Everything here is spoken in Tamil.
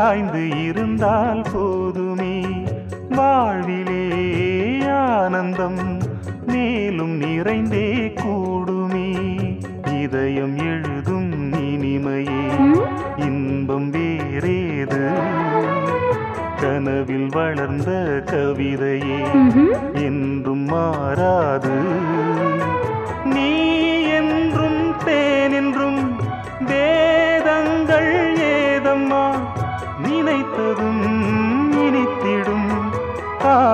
சாய்ந்து இருந்தால் போதுமே. வாழ்விலே ஆனந்தம் மேலும் நிறைந்தே கூடுமே. இதயம் எழுதும் இனிமையே? இன்பம் வேறேது. கனவில் வளர்ந்த கவிதையே. என்றும் மாறாது.